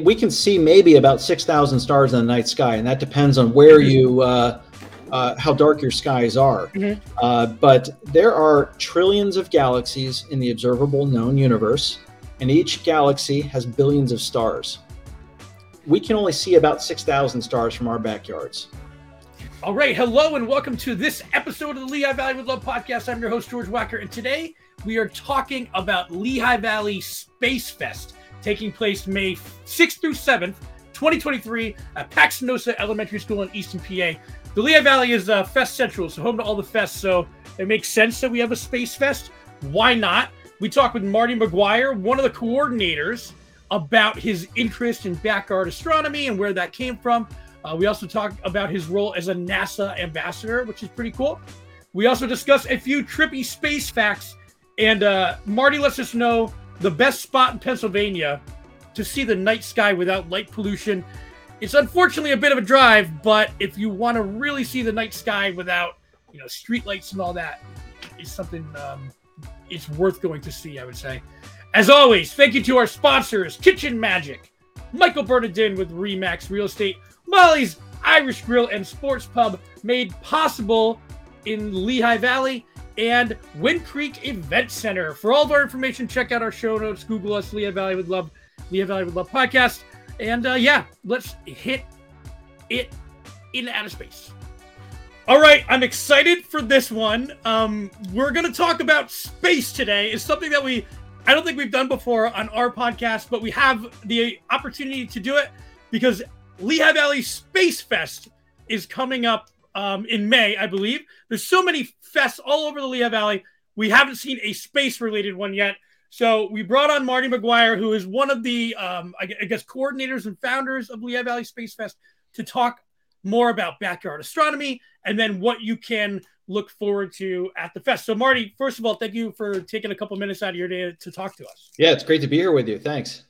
we can see maybe about 6,000 stars in the night sky, and that depends on where Mm-hmm. you, uh, uh, how dark your skies are. Mhm. Uh, but there are trillions of galaxies in the observable known universe, and each galaxy has billions of stars. We can only see about 6,000 stars from our backyards. All right, hello and welcome to this episode of the Lehigh Valley with Love podcast. I'm your host George Wacker, and today we are talking about Lehigh Valley Space Fest taking place May 6th through 7th, 2023 at Paxinosa Elementary School in Easton, PA. The Lehigh Valley is uh, Fest Central, so home to all the fests. So it makes sense that we have a Space Fest. Why not? We talked with Marty McGuire, one of the coordinators, about his interest in backyard astronomy and where that came from. Uh, we also talk about his role as a NASA ambassador, which is pretty cool. We also discuss a few trippy space facts, and uh, Marty lets us know the best spot in Pennsylvania to see the night sky without light pollution. It's unfortunately a bit of a drive, but if you want to really see the night sky without, you know, street lights and all that, it's something um, it's worth going to see. I would say. As always, thank you to our sponsors, Kitchen Magic, Michael Bernardin with Remax Real Estate, Molly's Irish Grill and Sports Pub, made possible in Lehigh Valley, and Wind Creek Event Center. For all of our information, check out our show notes. Google us, Lehigh Valley with Love, Lehigh Valley with Love podcast. And uh, yeah, let's hit it in outer space. All right, I'm excited for this one. Um, we're going to talk about space today. It's something that we, I don't think we've done before on our podcast, but we have the opportunity to do it because Lehigh Valley Space Fest is coming up um, in May, I believe. There's so many fests all over the Lehigh Valley. We haven't seen a space related one yet. So we brought on Marty McGuire, who is one of the, um, I guess, coordinators and founders of Lehigh Valley Space Fest, to talk more about backyard astronomy and then what you can look forward to at the fest. So, Marty, first of all, thank you for taking a couple minutes out of your day to talk to us. Yeah, it's great to be here with you. Thanks.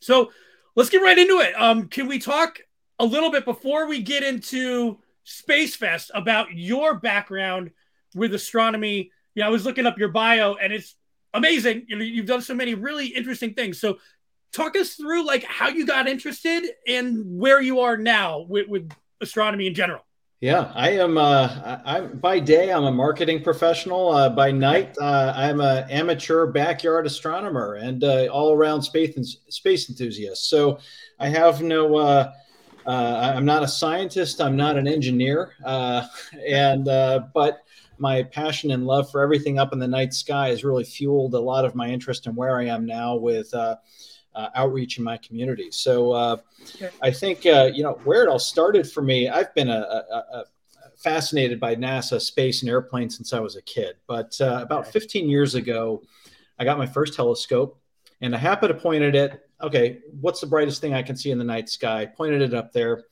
So, let's get right into it. Um, can we talk a little bit before we get into Space Fest about your background with astronomy? Yeah, I was looking up your bio and it's amazing. You know, you've done so many really interesting things. So, talk us through like how you got interested and where you are now with, with astronomy in general. Yeah, I am. Uh, I, I by day I'm a marketing professional. Uh, by night uh, I'm an amateur backyard astronomer and uh, all around space and space enthusiast. So I have no. Uh, uh, I'm not a scientist. I'm not an engineer. Uh, and uh, but my passion and love for everything up in the night sky has really fueled a lot of my interest in where I am now with. Uh, uh, outreach in my community. So uh, Okay. I think uh, you know where it all started for me. I've been a, a, a fascinated by NASA, space, and airplanes since I was a kid. But uh, about 15 years ago, I got my first telescope, and I happened to point it at okay, what's the brightest thing I can see in the night sky? Pointed it up there,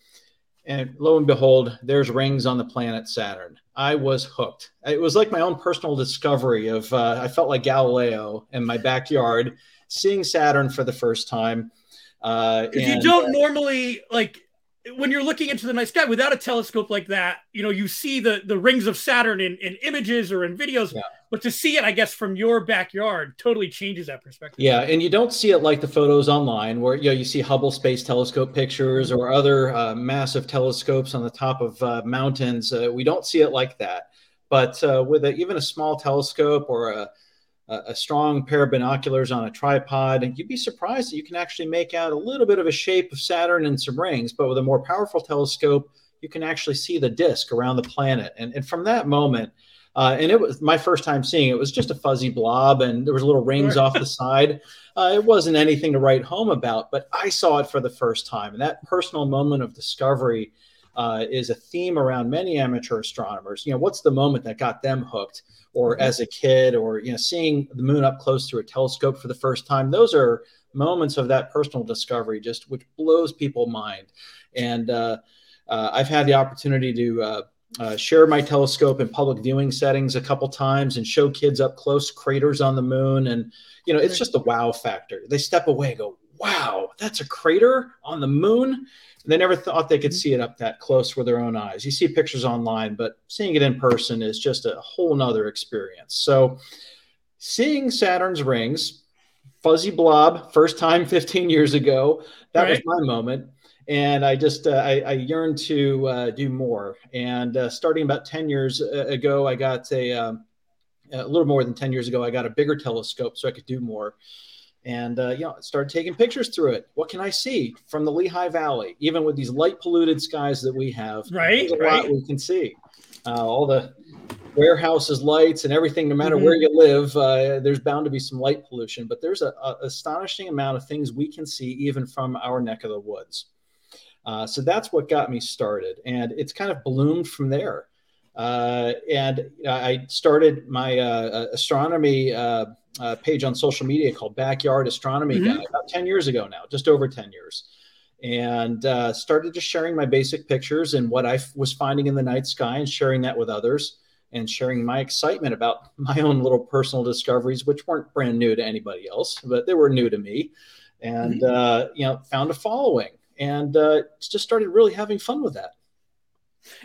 and lo and behold, there's rings on the planet Saturn. I was hooked. It was like my own personal discovery of. Uh, I felt like Galileo in my backyard, seeing Saturn for the first time. Uh, Because you don't uh, normally like when you're looking into the night sky without a telescope like that. You know, you see the the rings of Saturn in, in images or in videos, Yeah. But to see it, I guess, from your backyard totally changes that perspective. Yeah, and you don't see it like the photos online, where you know you see Hubble Space Telescope pictures or other uh, massive telescopes on the top of uh, mountains. Uh, we don't see it like that. But uh, with a, even a small telescope or a, a strong pair of binoculars on a tripod, you'd be surprised that you can actually make out a little bit of a shape of Saturn and some rings. But with a more powerful telescope, you can actually see the disk around the planet. And, and from that moment, uh, and it was my first time seeing it. It was just a fuzzy blob, and there was little rings off the side. Uh, it wasn't anything to write home about, but I saw it for the first time, and that personal moment of discovery uh, is a theme around many amateur astronomers. You know, what's the moment that got them hooked, or Mhm. as a kid, or you know, seeing the moon up close through a telescope for the first time? Those are moments of that personal discovery, just which blows people mind. And uh, uh, I've had the opportunity to uh, share my telescope in public viewing settings a couple times and show kids up close craters on the moon. And, you know, it's just a wow factor. They step away and go, wow, that's a crater on the moon. and They never thought they could see it up that close with their own eyes. You see pictures online, but seeing it in person is just a whole nother experience. So, seeing Saturn's rings fuzzy blob, first time 15 years ago. That right. was my moment. And I just, uh, I, I, yearned to uh, do more. And uh, starting about 10 years uh, ago, I got a, um, a little more than 10 years ago, I got a bigger telescope so I could do more. And, uh, you know, started taking pictures through it. What can I see from the Lehigh Valley? Even with these light polluted skies that we have, right, a right. lot we can see. Uh, all the warehouses lights and everything no matter mm-hmm. where you live uh, there's bound to be some light pollution but there's an astonishing amount of things we can see even from our neck of the woods uh, so that's what got me started and it's kind of bloomed from there uh, and i started my uh, astronomy uh, uh, page on social media called backyard astronomy mm-hmm. guy about 10 years ago now just over 10 years and started just sharing my basic pictures and what i f- was finding in the night sky and sharing that with others and sharing my excitement about my own little personal discoveries, which weren't brand new to anybody else, but they were new to me. And, mm-hmm. uh, you know, found a following and uh, just started really having fun with that.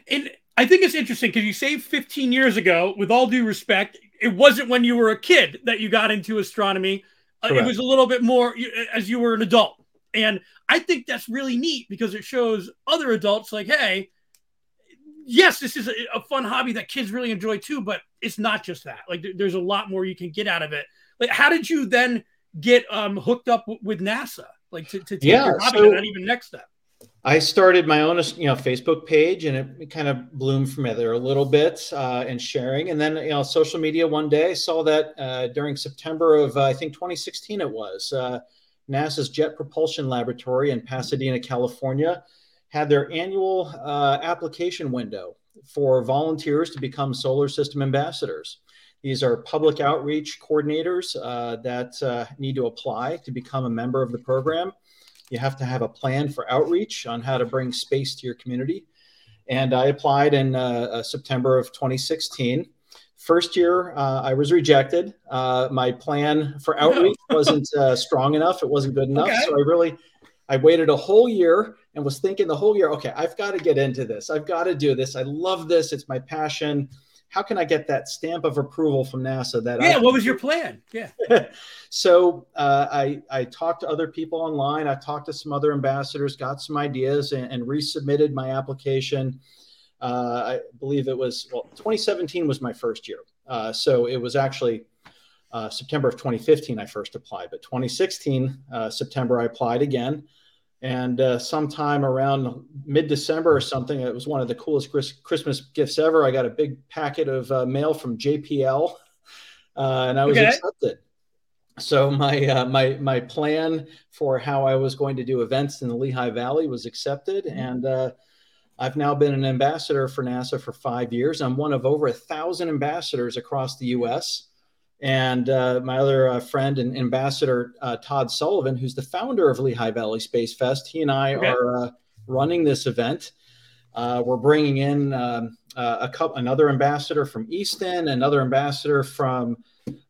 And I think it's interesting because you say 15 years ago, with all due respect, it wasn't when you were a kid that you got into astronomy. Uh, it was a little bit more as you were an adult. And I think that's really neat because it shows other adults like, hey, yes, this is a, a, fun hobby that kids really enjoy too, but it's not just that. Like there's a lot more you can get out of it. Like, how did you then get um, hooked up w- with NASA? Like to, to take yeah, your hobby so to that even next step? I started my own, you know, Facebook page, and it kind of bloomed from there a little bit uh, and sharing. And then, you know, social media. One day, I saw that uh, during September of uh, I think 2016, it was uh, NASA's Jet Propulsion Laboratory in Pasadena, California, had their annual uh, application window for volunteers to become solar system ambassadors. These are public outreach coordinators uh, that uh, need to apply to become a member of the program. You have to have a plan for outreach on how to bring space to your community. And I applied in uh, uh September of 2016. First year, uh, I was rejected. Uh, my plan for outreach wasn't strong enough. It wasn't good enough. Okay. So I really, I waited a whole year and was thinking the whole year, okay, I've got to get into this. I've got to do this. I love this. It's my passion. How can I get that stamp of approval from NASA? That yeah, I what was your plan? Yeah. so uh, I I talked to other people online. I talked to some other ambassadors, got some ideas, and, and resubmitted my application. Uh, I believe it was well, 2017 was my first year, uh, so it was actually uh, September of 2015 I first applied, but 2016 uh, September I applied again. And uh, sometime around mid December or something, it was one of the coolest Christmas gifts ever. I got a big packet of uh, mail from JPL, uh, and I was okay. accepted. So my uh, my my plan for how I was going to do events in the Lehigh Valley was accepted, mm-hmm. and uh, I've now been an ambassador for NASA for five years. I'm one of over a thousand ambassadors across the U.S. And uh, my other uh, friend and ambassador, uh, Todd Sullivan, who's the founder of Lehigh Valley Space Fest, he and I okay. are uh, running this event. Uh, we're bringing in um, uh, a couple, another ambassador from Easton, another ambassador from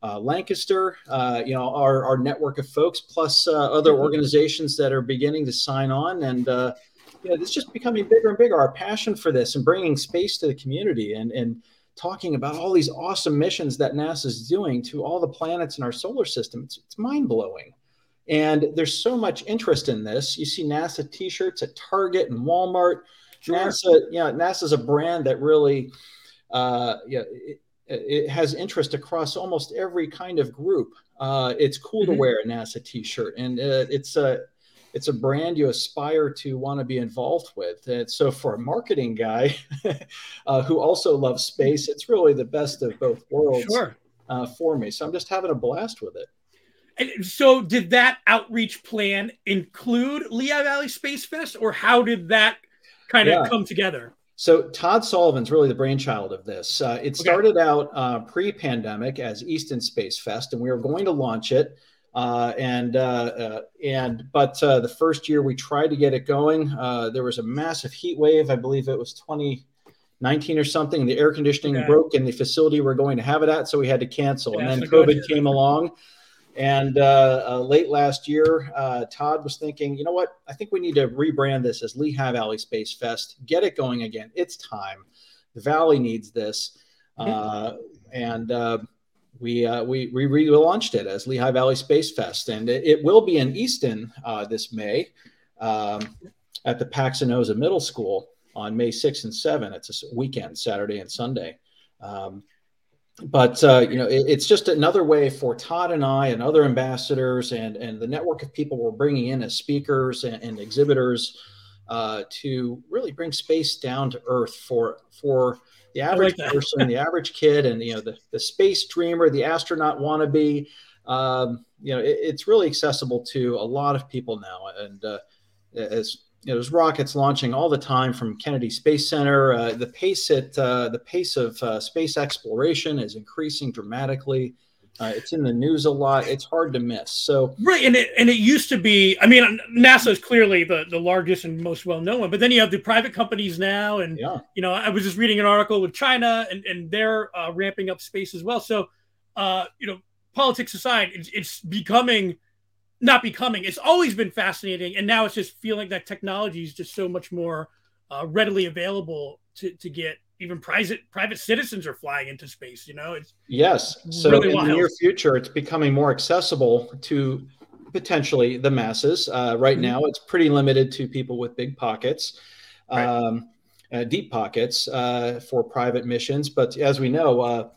Lancaster. you know, our, our network of folks, plus other mm-hmm. organizations that are beginning to sign on, and yeah, it's just becoming bigger and bigger. Our passion for this and bringing space to the community, and and talking about all these awesome missions that NASA is doing to all the planets in our solar system. It's, it's mind blowing. And there's so much interest in this. You see NASA T-shirts at Target and Walmart. Sure. NASA, yeah, NASA's a brand that really, uh, yeah, it, it, has interest across almost every kind of group. Uh, it's cool mm-hmm. to wear a NASA T-shirt, and uh, it's a it's a brand you aspire to want to be involved with. And so for a marketing guy uh, who also loves space, it's really the best of both worlds sure. uh, for me. So I'm just having a blast with it. And so did that outreach plan include Lehigh Valley Space Fest or how did that kind of yeah. come together? So Todd Sullivan's really the brainchild of this. Uh, it started okay. out uh, pre-pandemic as Easton Space Fest, and we were going to launch it uh, and uh, uh, and but uh, the first year we tried to get it going, uh, there was a massive heat wave. I believe it was 2019 or something. The air conditioning okay. broke in the facility we're going to have it at, so we had to cancel. Yeah, and then COVID came along. And uh, late last year, Todd was thinking, you know what? I think we need to rebrand this as Lehigh Valley Space Fest. Get it going again. It's time. The Valley needs this. Mm-hmm. and we uh, we we relaunched it as Lehigh Valley Space Fest, and it, it will be in Easton uh, this May um, at the Paxinosa Middle School on May 6th and 7th. It's a weekend, Saturday and Sunday. Um, but uh, you know, it, it's just another way for Todd and I and other ambassadors and and the network of people we're bringing in as speakers and, and exhibitors uh, to really bring space down to earth for for the average like person, the average kid, and you know the the space dreamer, the astronaut wannabe. Um, you know, it, it's really accessible to a lot of people now, and uh, as you know, there's rockets launching all the time from Kennedy Space Center. Uh, the pace at uh, the pace of uh, space exploration is increasing dramatically. Uh, it's in the news a lot. It's hard to miss. So right, and it and it used to be. I mean, NASA is clearly the the largest and most well known one, but then you have the private companies now, and yeah. you know, I was just reading an article with China, and and they're uh, ramping up space as well. So, uh, you know, politics aside, it's, it's becoming not becoming. It's always been fascinating, and now it's just feeling that technology is just so much more uh, readily available to to get. Even private private citizens are flying into space. You know, it's yes. So really in wild. the near future, it's becoming more accessible to potentially the masses. Uh, right mm-hmm. now, it's pretty limited to people with big pockets. Right. Um, uh, deep pockets uh, for private missions. But as we know, uh,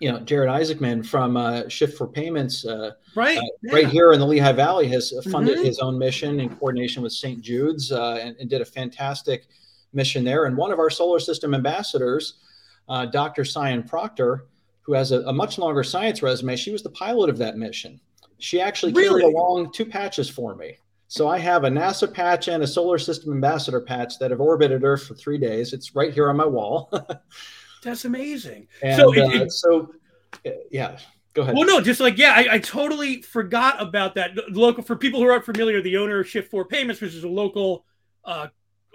you know, Jared Isaacman from uh, Shift4 Payments, uh, right, uh, yeah. right here in the Lehigh Valley, has funded mm-hmm. his own mission in coordination with St. Jude's uh, and, and, did a fantastic mission there. And one of our solar system ambassadors, uh, Dr. Sian Proctor, who has a, a, much longer science resume, she was the pilot of that mission. She actually really? carried along two patches for me. So I have a NASA patch and a solar system ambassador patch that have orbited Earth for three days. It's right here on my wall. That's amazing. And, so, it, uh, so yeah, go ahead. Well, no, just like yeah, I, I, totally forgot about that. Local for people who aren't familiar, the owner of Shift4 Payments, which is a local, uh,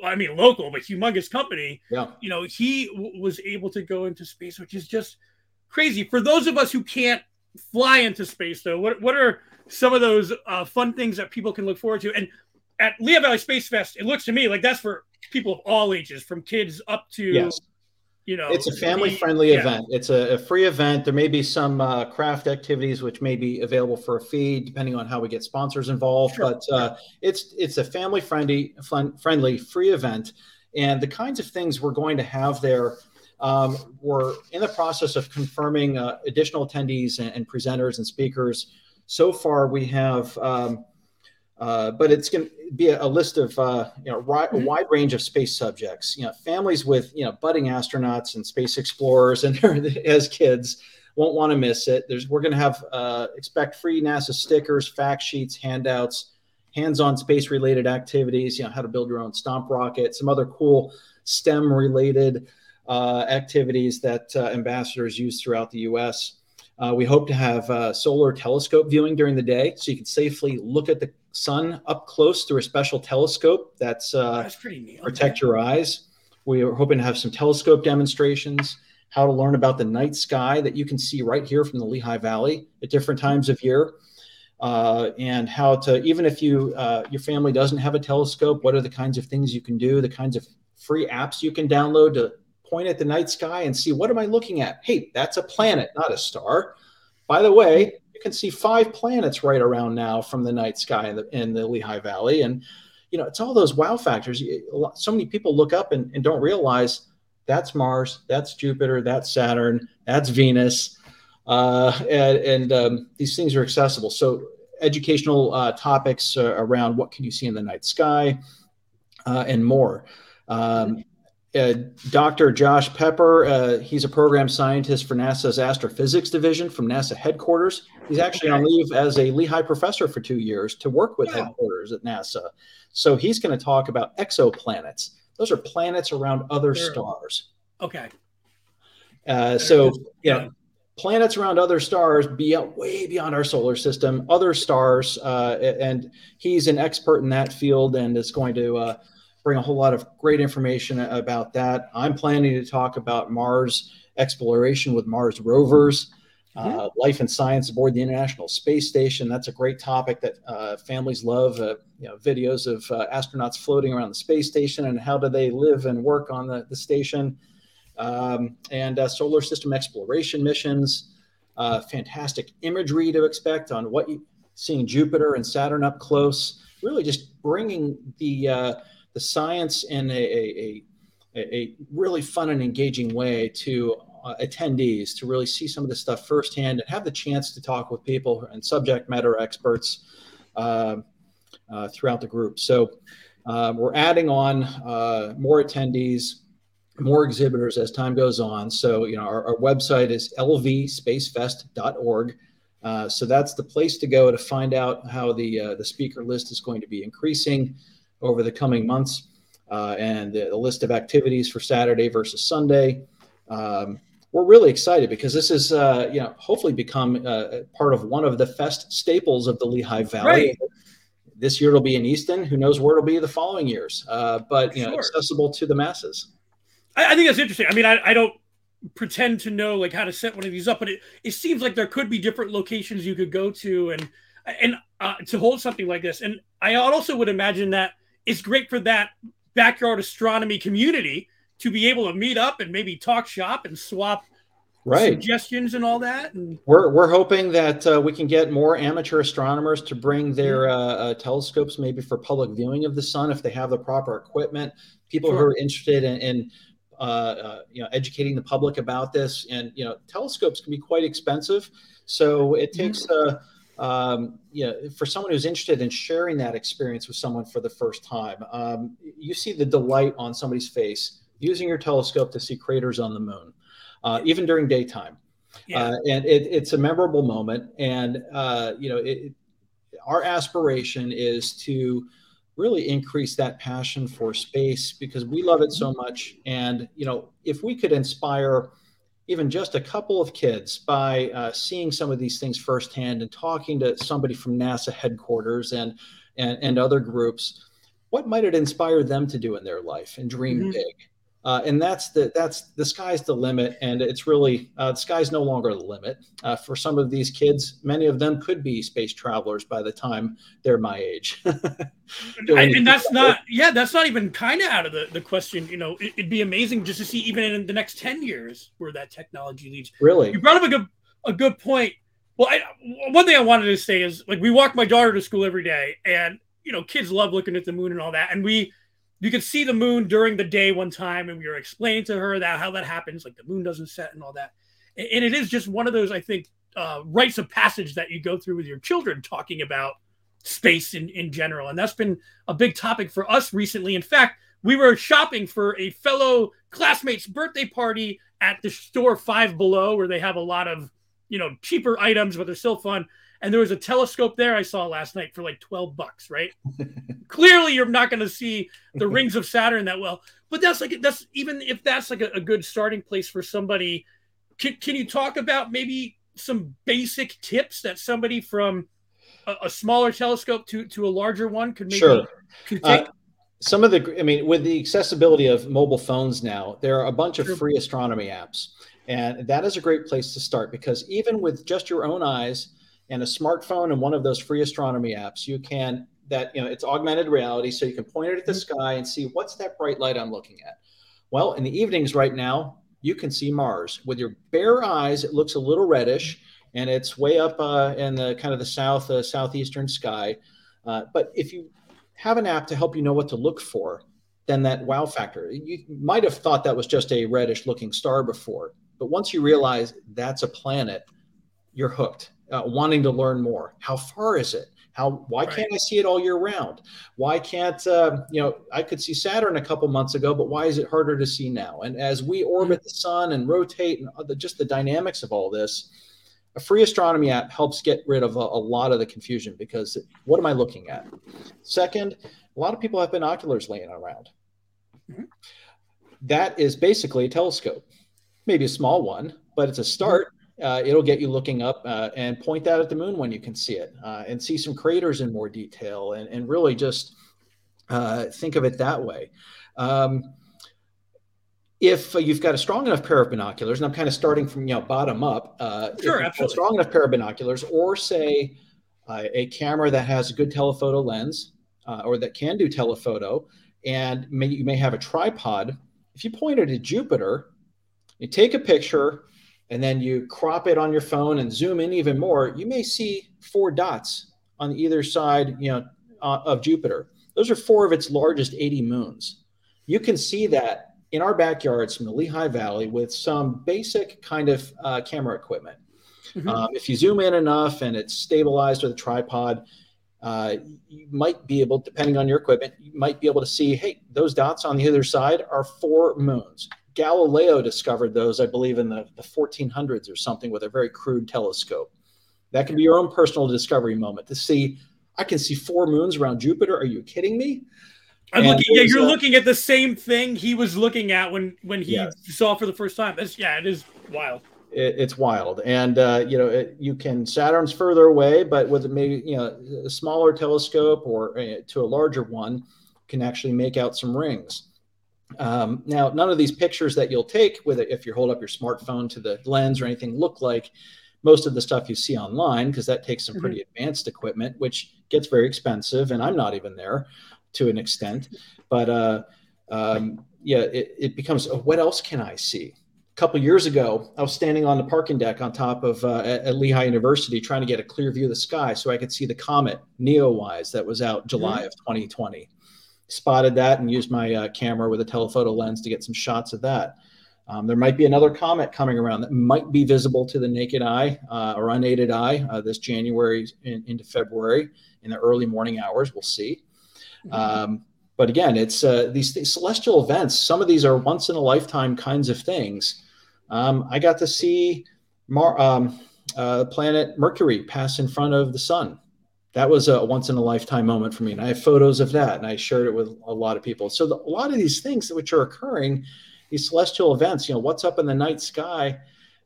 I mean local but humongous company. Yeah, you know, he w- was able to go into space, which is just crazy. For those of us who can't fly into space, though, what what are some of those uh, fun things that people can look forward to? And at Lehigh Valley Space Fest, it looks to me like that's for people of all ages, from kids up to yes you know it's a family friendly yeah. event it's a, a, free event there may be some uh, craft activities which may be available for a fee depending on how we get sponsors involved sure. but uh, it's it's a family friendly friendly free event and the kinds of things we're going to have there um, we're in the process of confirming uh, additional attendees and, and, presenters and speakers so far we have um, uh, but it's going to be a, a list of uh, you know ri- a mm-hmm. wide range of space subjects. You know, families with you know budding astronauts and space explorers and as kids won't want to miss it. There's we're going to have uh, expect free NASA stickers, fact sheets, handouts, hands-on space-related activities. You know, how to build your own stomp rocket, some other cool STEM-related uh, activities that uh, ambassadors use throughout the U.S. Uh, we hope to have uh, solar telescope viewing during the day, so you can safely look at the sun up close through a special telescope. That's, uh, that's pretty neat. Protect your eyes. We are hoping to have some telescope demonstrations, how to learn about the night sky that you can see right here from the Lehigh Valley at different times of year. Uh, and how to even if you uh, your family doesn't have a telescope, what are the kinds of things you can do? The kinds of free apps you can download to point at the night sky and see what am I looking at? Hey, that's a planet, not a star. By the way, can see five planets right around now from the night sky in the, in the Lehigh Valley. And, you know, it's all those wow factors. So many people look up and, and don't realize that's Mars, that's Jupiter, that's Saturn, that's Venus. Uh, and, and um, these things are accessible. So educational uh, topics uh, around what can you see in the night sky uh, and more. Um, uh, Dr. Josh Pepper, uh, he's a program scientist for NASA's astrophysics division from NASA headquarters. He's actually on leave as a Lehigh professor for two years to work with yeah. headquarters at NASA. So he's going to talk about exoplanets. Those are planets around other sure. stars. Okay. Uh, so, yeah, planets around other stars beyond, way beyond our solar system, other stars. Uh, and he's an expert in that field and is going to uh, bring a whole lot of great information about that. I'm planning to talk about Mars exploration with Mars rovers, mm-hmm. uh, life and science aboard the International Space Station. That's a great topic that uh, families love. Uh, you know, videos of uh, astronauts floating around the space station and how do they live and work on the, the station, um, and uh, solar system exploration missions. uh, fantastic imagery to expect on what you seeing Jupiter and Saturn up close. Really, just bringing the uh, the science in a, a, a, a, really fun and engaging way to uh, attendees to really see some of this stuff firsthand and have the chance to talk with people and subject matter experts uh, uh, throughout the group. So uh, we're adding on uh, more attendees, more exhibitors as time goes on. So you know our, our website is lvspacefest.org. Uh, so that's the place to go to find out how the the speaker list is going to be increasing over the coming months uh, and the, the, list of activities for Saturday versus Sunday. Um, we're really excited because this is, uh, you know, hopefully become uh, part of one of the fest staples of the Lehigh Valley. Right. This year it'll be in Easton. Who knows where it'll be the following years? Uh, but you know, accessible to the masses. I, I, think that's interesting. I mean, I, I don't pretend to know like how to set one of these up, but it, it seems like there could be different locations you could go to and and uh, to hold something like this. And I also would imagine that it's great for that backyard astronomy community to be able to meet up and maybe talk shop and swap right. suggestions and all that. And we're we're hoping that uh, we can get more amateur astronomers to bring their uh, uh, telescopes, maybe for public viewing of the sun, if they have the proper equipment. People sure. who are interested in, in uh, uh, you know educating the public about this, and you know telescopes can be quite expensive, so it mm-hmm. takes. Mm-hmm um, you know, for someone who's interested in sharing that experience with someone for the first time, um, you see the delight on somebody's face using your telescope to see craters on the moon, uh, even during daytime. Yeah. Uh, and it, it's a memorable moment. And, uh, you know, it, our aspiration is to really increase that passion for space because we love it so much. And, you know, if we could inspire even just a couple of kids by uh, seeing some of these things firsthand and talking to somebody from NASA headquarters and, and, and other groups, what might it inspire them to do in their life and dream mm-hmm. big? Uh, and that's the that's the sky's the limit, and it's really uh, the sky's no longer the limit uh, for some of these kids. Many of them could be space travelers by the time they're my age. and, and that's not yeah, that's not even kind of out of the, the question. You know, it, would be amazing just to see even in the next ten years where that technology leads. Really, you brought up a good a good point. Well, I, one thing I wanted to say is like we walk my daughter to school every day, and you know, kids love looking at the moon and all that, and we you could see the moon during the day one time, and we were explaining to her that how that happens, like the moon doesn't set and all that. And it is just one of those, I think, uh, rites of passage that you go through with your children, talking about space in, in general. And that's been a big topic for us recently. In fact, we were shopping for a fellow classmate's birthday party at the store Five Below, where they have a lot of, you know, cheaper items, but they're still fun and there was a telescope there I saw last night for like 12 bucks, right? Clearly, you're not going to see the rings of Saturn that well, but that's like, that's even if that's like a, a good starting place for somebody. Can, can you talk about maybe some basic tips that somebody from a, a smaller telescope to, to a larger one could maybe sure. could uh, take? Uh, some of the, I mean, with the accessibility of mobile phones now, there are a bunch of free astronomy apps. And that is a great place to start because even with just your own eyes, and a smartphone and one of those free astronomy apps, you can that you know it's augmented reality, so you can point it at the mm-hmm. sky and see what's that bright light I'm looking at. Well, in the evenings right now, you can see Mars with your bare eyes. It looks a little reddish, and it's way up uh, in the kind of the south uh, southeastern sky. Uh, but if you have an app to help you know what to look for, then that wow factor. You might have thought that was just a reddish looking star before, but once you realize that's a planet, you're hooked uh, wanting to learn more. How far is it? How why right. can't I see it all year round? Why can't uh, you know I could see Saturn a couple months ago, but why is it harder to see now? And as we orbit the sun and rotate and the, just the dynamics of all this, a free astronomy app helps get rid of a, a lot of the confusion because what am I looking at? Second, a lot of people have binoculars laying around. Mm-hmm. That is basically a telescope, maybe a small one, but it's a start uh, it'll get you looking up uh, and point that at the moon when you can see it uh, and see some craters in more detail and, and really just uh, think of it that way. Um, if you've got a strong enough pair of binoculars, and I'm kind of starting from you know bottom up, uh, sure, absolutely. a strong enough pair of binoculars, or say uh, a camera that has a good telephoto lens or that can do telephoto, and may, you may have a tripod. If you point it at Jupiter, you take a picture and then you crop it on your phone and zoom in even more, you may see four dots on either side, you know, uh, of Jupiter. Those are four of its largest 80 moons. You can see that in our backyards from the Lehigh Valley with some basic kind of uh, camera equipment. Mm-hmm. Um, if you zoom in enough and it's stabilized with a tripod, uh, you might be able, depending on your equipment, you might be able to see, hey, those dots on the other side are four moons. Galileo discovered those, I believe, in the, the 1400s or something with a very crude telescope. That can be your own personal discovery moment to see, I can see four moons around Jupiter. Are you kidding me? I'm looking. Yeah, you're uh, looking at the same thing he was looking at when when he yes. saw for the first time. That's yeah, it is wild. It, it's wild, and uh, you know it, you can Saturn's further away, but with maybe you know a smaller telescope or uh, to a larger one, can actually make out some rings. Um, now, none of these pictures that you'll take with it, if you hold up your smartphone to the lens or anything, look like most of the stuff you see online because that takes some pretty mm-hmm. advanced equipment, which gets very expensive. And I'm not even there to an extent. But uh, um, yeah, it, it becomes oh, what else can I see? A couple years ago, I was standing on the parking deck on top of uh, at, at, Lehigh University trying to get a clear view of the sky so I could see the comet Neowise that was out July mm-hmm. of 2020 spotted that and used my uh, camera with a telephoto lens to get some shots of that. Um, there might be another comet coming around that might be visible to the naked eye uh, or unaided eye uh, this January in, into February in the early morning hours. We'll see. Mm-hmm. Um, but again, it's uh, these, these, celestial events. Some of these are once in a lifetime kinds of things. Um, I got to see Mar- um, uh, planet Mercury pass in front of the sun that was a once in a lifetime moment for me. And I have photos of that and I shared it with a lot of people. So the, a lot of these things which are occurring, these celestial events, you know, what's up in the night sky,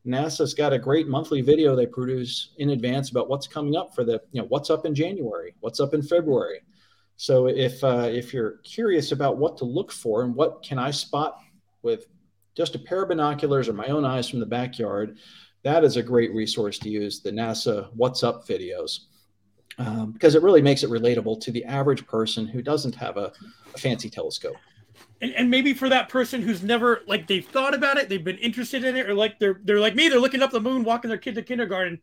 NASA's got a great monthly video they produce in advance about what's coming up for the, you know, what's up in January, what's up in February. So if uh, if you're curious about what to look for and what can I spot with just a pair of binoculars or my own eyes from the backyard, that is a great resource to use. The NASA What's Up videos um, because it really makes it relatable to the average person who doesn't have a, a fancy telescope. And, and, maybe for that person who's never like they've thought about it, they've been interested in it, or like they're they're like me, they're looking up the moon, walking their kid to kindergarten.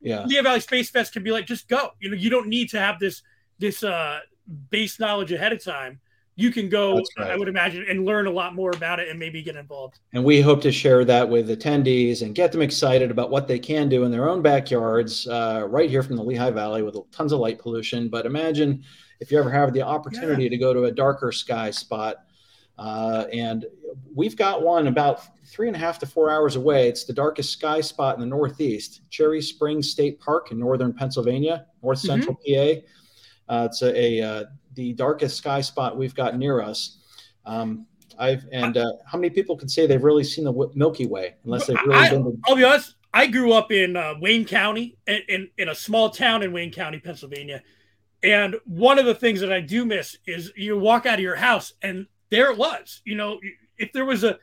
Yeah, Lehigh Valley Space Fest can be like, just go. You know, you don't need to have this this uh base knowledge ahead of time you can go right. i would imagine and learn a lot more about it and maybe get involved and we hope to share that with attendees and get them excited about what they can do in their own backyards uh, right here from the lehigh valley with tons of light pollution but imagine if you ever have the opportunity yeah. to go to a darker sky spot uh, and we've got one about three and a half to four hours away. It's the darkest sky spot in the Northeast, Cherry Springs State Park in northern Pennsylvania, north mm-hmm. central mm-hmm. PA. Uh, it's a, a, uh, the darkest sky spot we've got near us. Um, I've and uh, how many people can say they've really seen the Milky Way unless they've really I, been? To- I'll be honest. I grew up in uh, Wayne County, in, in, in a small town in Wayne County, Pennsylvania, and one of the things that I do miss is you walk out of your house and there it was. You know, if there was a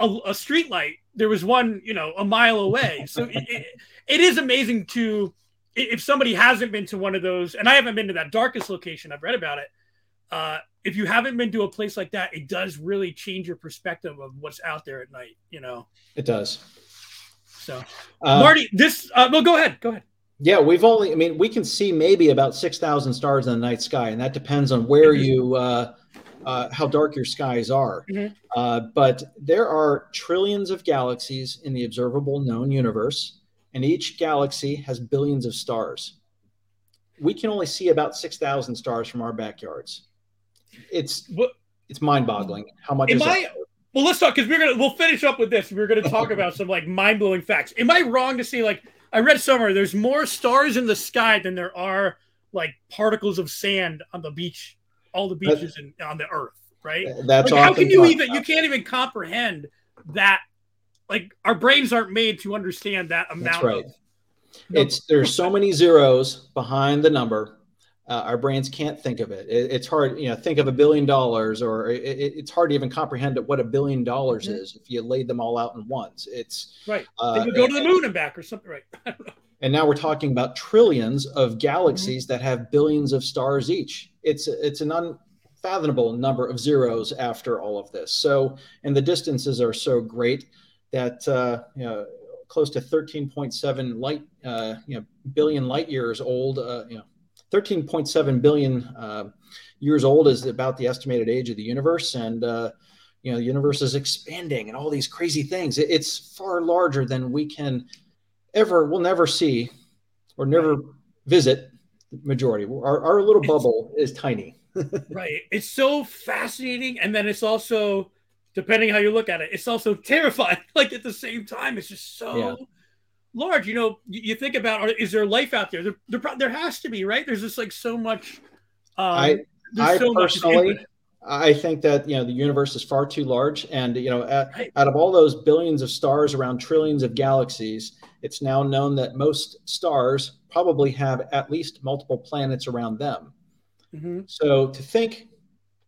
a, a street light, there was one, you know, a mile away. So it, it, it is amazing to if somebody hasn't been to one of those, and I haven't been to that darkest location, I've read about it. Uh, if you haven't been to a place like that, it does really change your perspective of what's out there at night. You know, it does. So, uh, Marty, this. Uh, well, go ahead. Go ahead. Yeah, we've only. I mean, we can see maybe about six thousand stars in the night sky, and that depends on where mm-hmm. you. Uh, uh, how dark your skies are. Mm-hmm. Uh, but there are trillions of galaxies in the observable known universe and each galaxy has billions of stars. We can only see about 6,000 stars from our backyards. It's what, it's mind-boggling how much am I well let's talk because we're gonna we'll finish up with this. We're gonna talk about some like mind-blowing facts. Am i wrong to say like i read somewhere there's more stars in the sky than there are like particles of sand on the beach all the beaches in, on the earth right? That's like, how can you even you can't even comprehend that like our brains aren't made to understand that amount. That's right. Of, it's there's so many zeros behind the number. Uh, our brains can't think of it. it. It's hard, you know, think of a billion dollars, or it, it's hard to even comprehend what a billion dollars mm-hmm. is if you laid them all out in ones. It's right. Uh, you go to the moon and back, or something, right? and now we're talking about trillions of galaxies mm-hmm. that have billions of stars each. It's it's an unfathomable number of zeros after all of this. So, and the distances are so great that uh, you know close to 13.7 light, uh, you know, billion light years old. Uh, you know, 13.7 billion uh, years old is about the estimated age of the universe, and uh, you know, the universe is expanding and all these crazy things. It, it's far larger than we can ever, we'll never see or never visit. Majority. Our, our little bubble is tiny. right. It's so fascinating, and then it's also depending how you look at it. It's also terrifying. Like at the same time, it's just so yeah. large. You know, you, you, think about is there life out there? There, there? there, has to be, right? There's just like so much. Um, I, I so personally, I think that you know the universe is far too large, and you know, at, right. out of all those billions of stars around trillions of galaxies, it's now known that most stars probably have at least multiple planets around them. Mm-hmm. So to think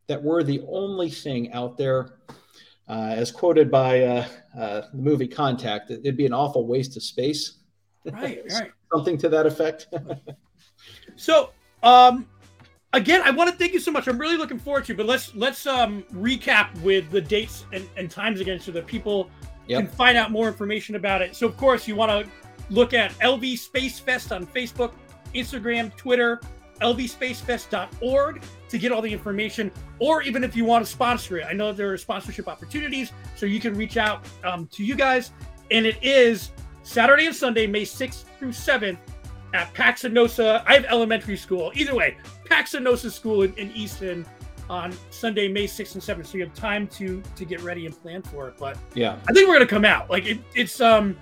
that we're the only thing out there uh, as quoted by uh, uh, the movie Contact, it'd be an awful waste of space. Right, right. Something to that effect. so, um, again, I want to thank you so much. I'm really looking forward to. It, but let's let's um, recap with the dates and, and times again, so that people yep. can find out more information about it. So, of course, you want to look at LV Space Fest on Facebook, Instagram, Twitter, lvspacefest.org to get all the information, or even if you want to sponsor it. I know there are sponsorship opportunities, so you can reach out um, to you guys. And it is Saturday and Sunday, May 6th through 7th at Paxinosa. I have elementary school. Either way, Paxinosa School in, in Easton on Sunday, May 6th and 7th. So you have time to to get ready and plan for it. But yeah, I think we're gonna come out. Like it, it's um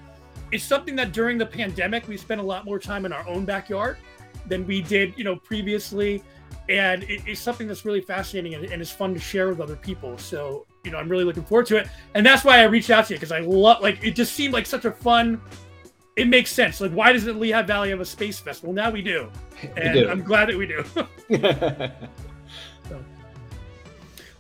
it's something that during the pandemic we spent a lot more time in our own backyard than we did, you know, previously. And it, it's something that's really fascinating and, and it's fun to share with other people. So, you know, I'm really looking forward to it. And that's why I reached out to you because I love, like, it just seemed like such a fun. It makes sense. Like, why doesn't Lehigh Valley have a space festival? Now we do, and we do. I'm glad that we do. so.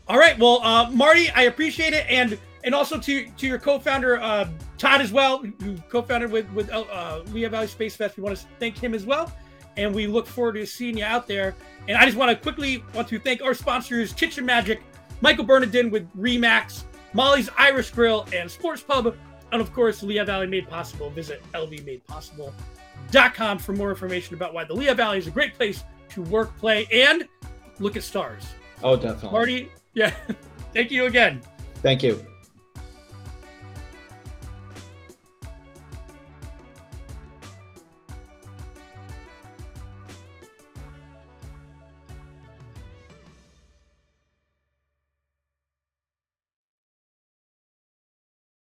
All right, well, uh, Marty, I appreciate it, and and also to to your co-founder uh, Todd as well, who co-founded with with uh, Lehigh Valley Space Fest. We want to thank him as well and we look forward to seeing you out there. And I just want to quickly want to thank our sponsors, Kitchen Magic, Michael Bernardin with Remax, Molly's Irish Grill, and Sports Pub, and of course, Lehigh Valley Made Possible. Visit lvmadepossible.com for more information about why the Lehigh Valley is a great place to work, play, and look at stars. Oh, definitely. Marty, yeah. thank you again. Thank you.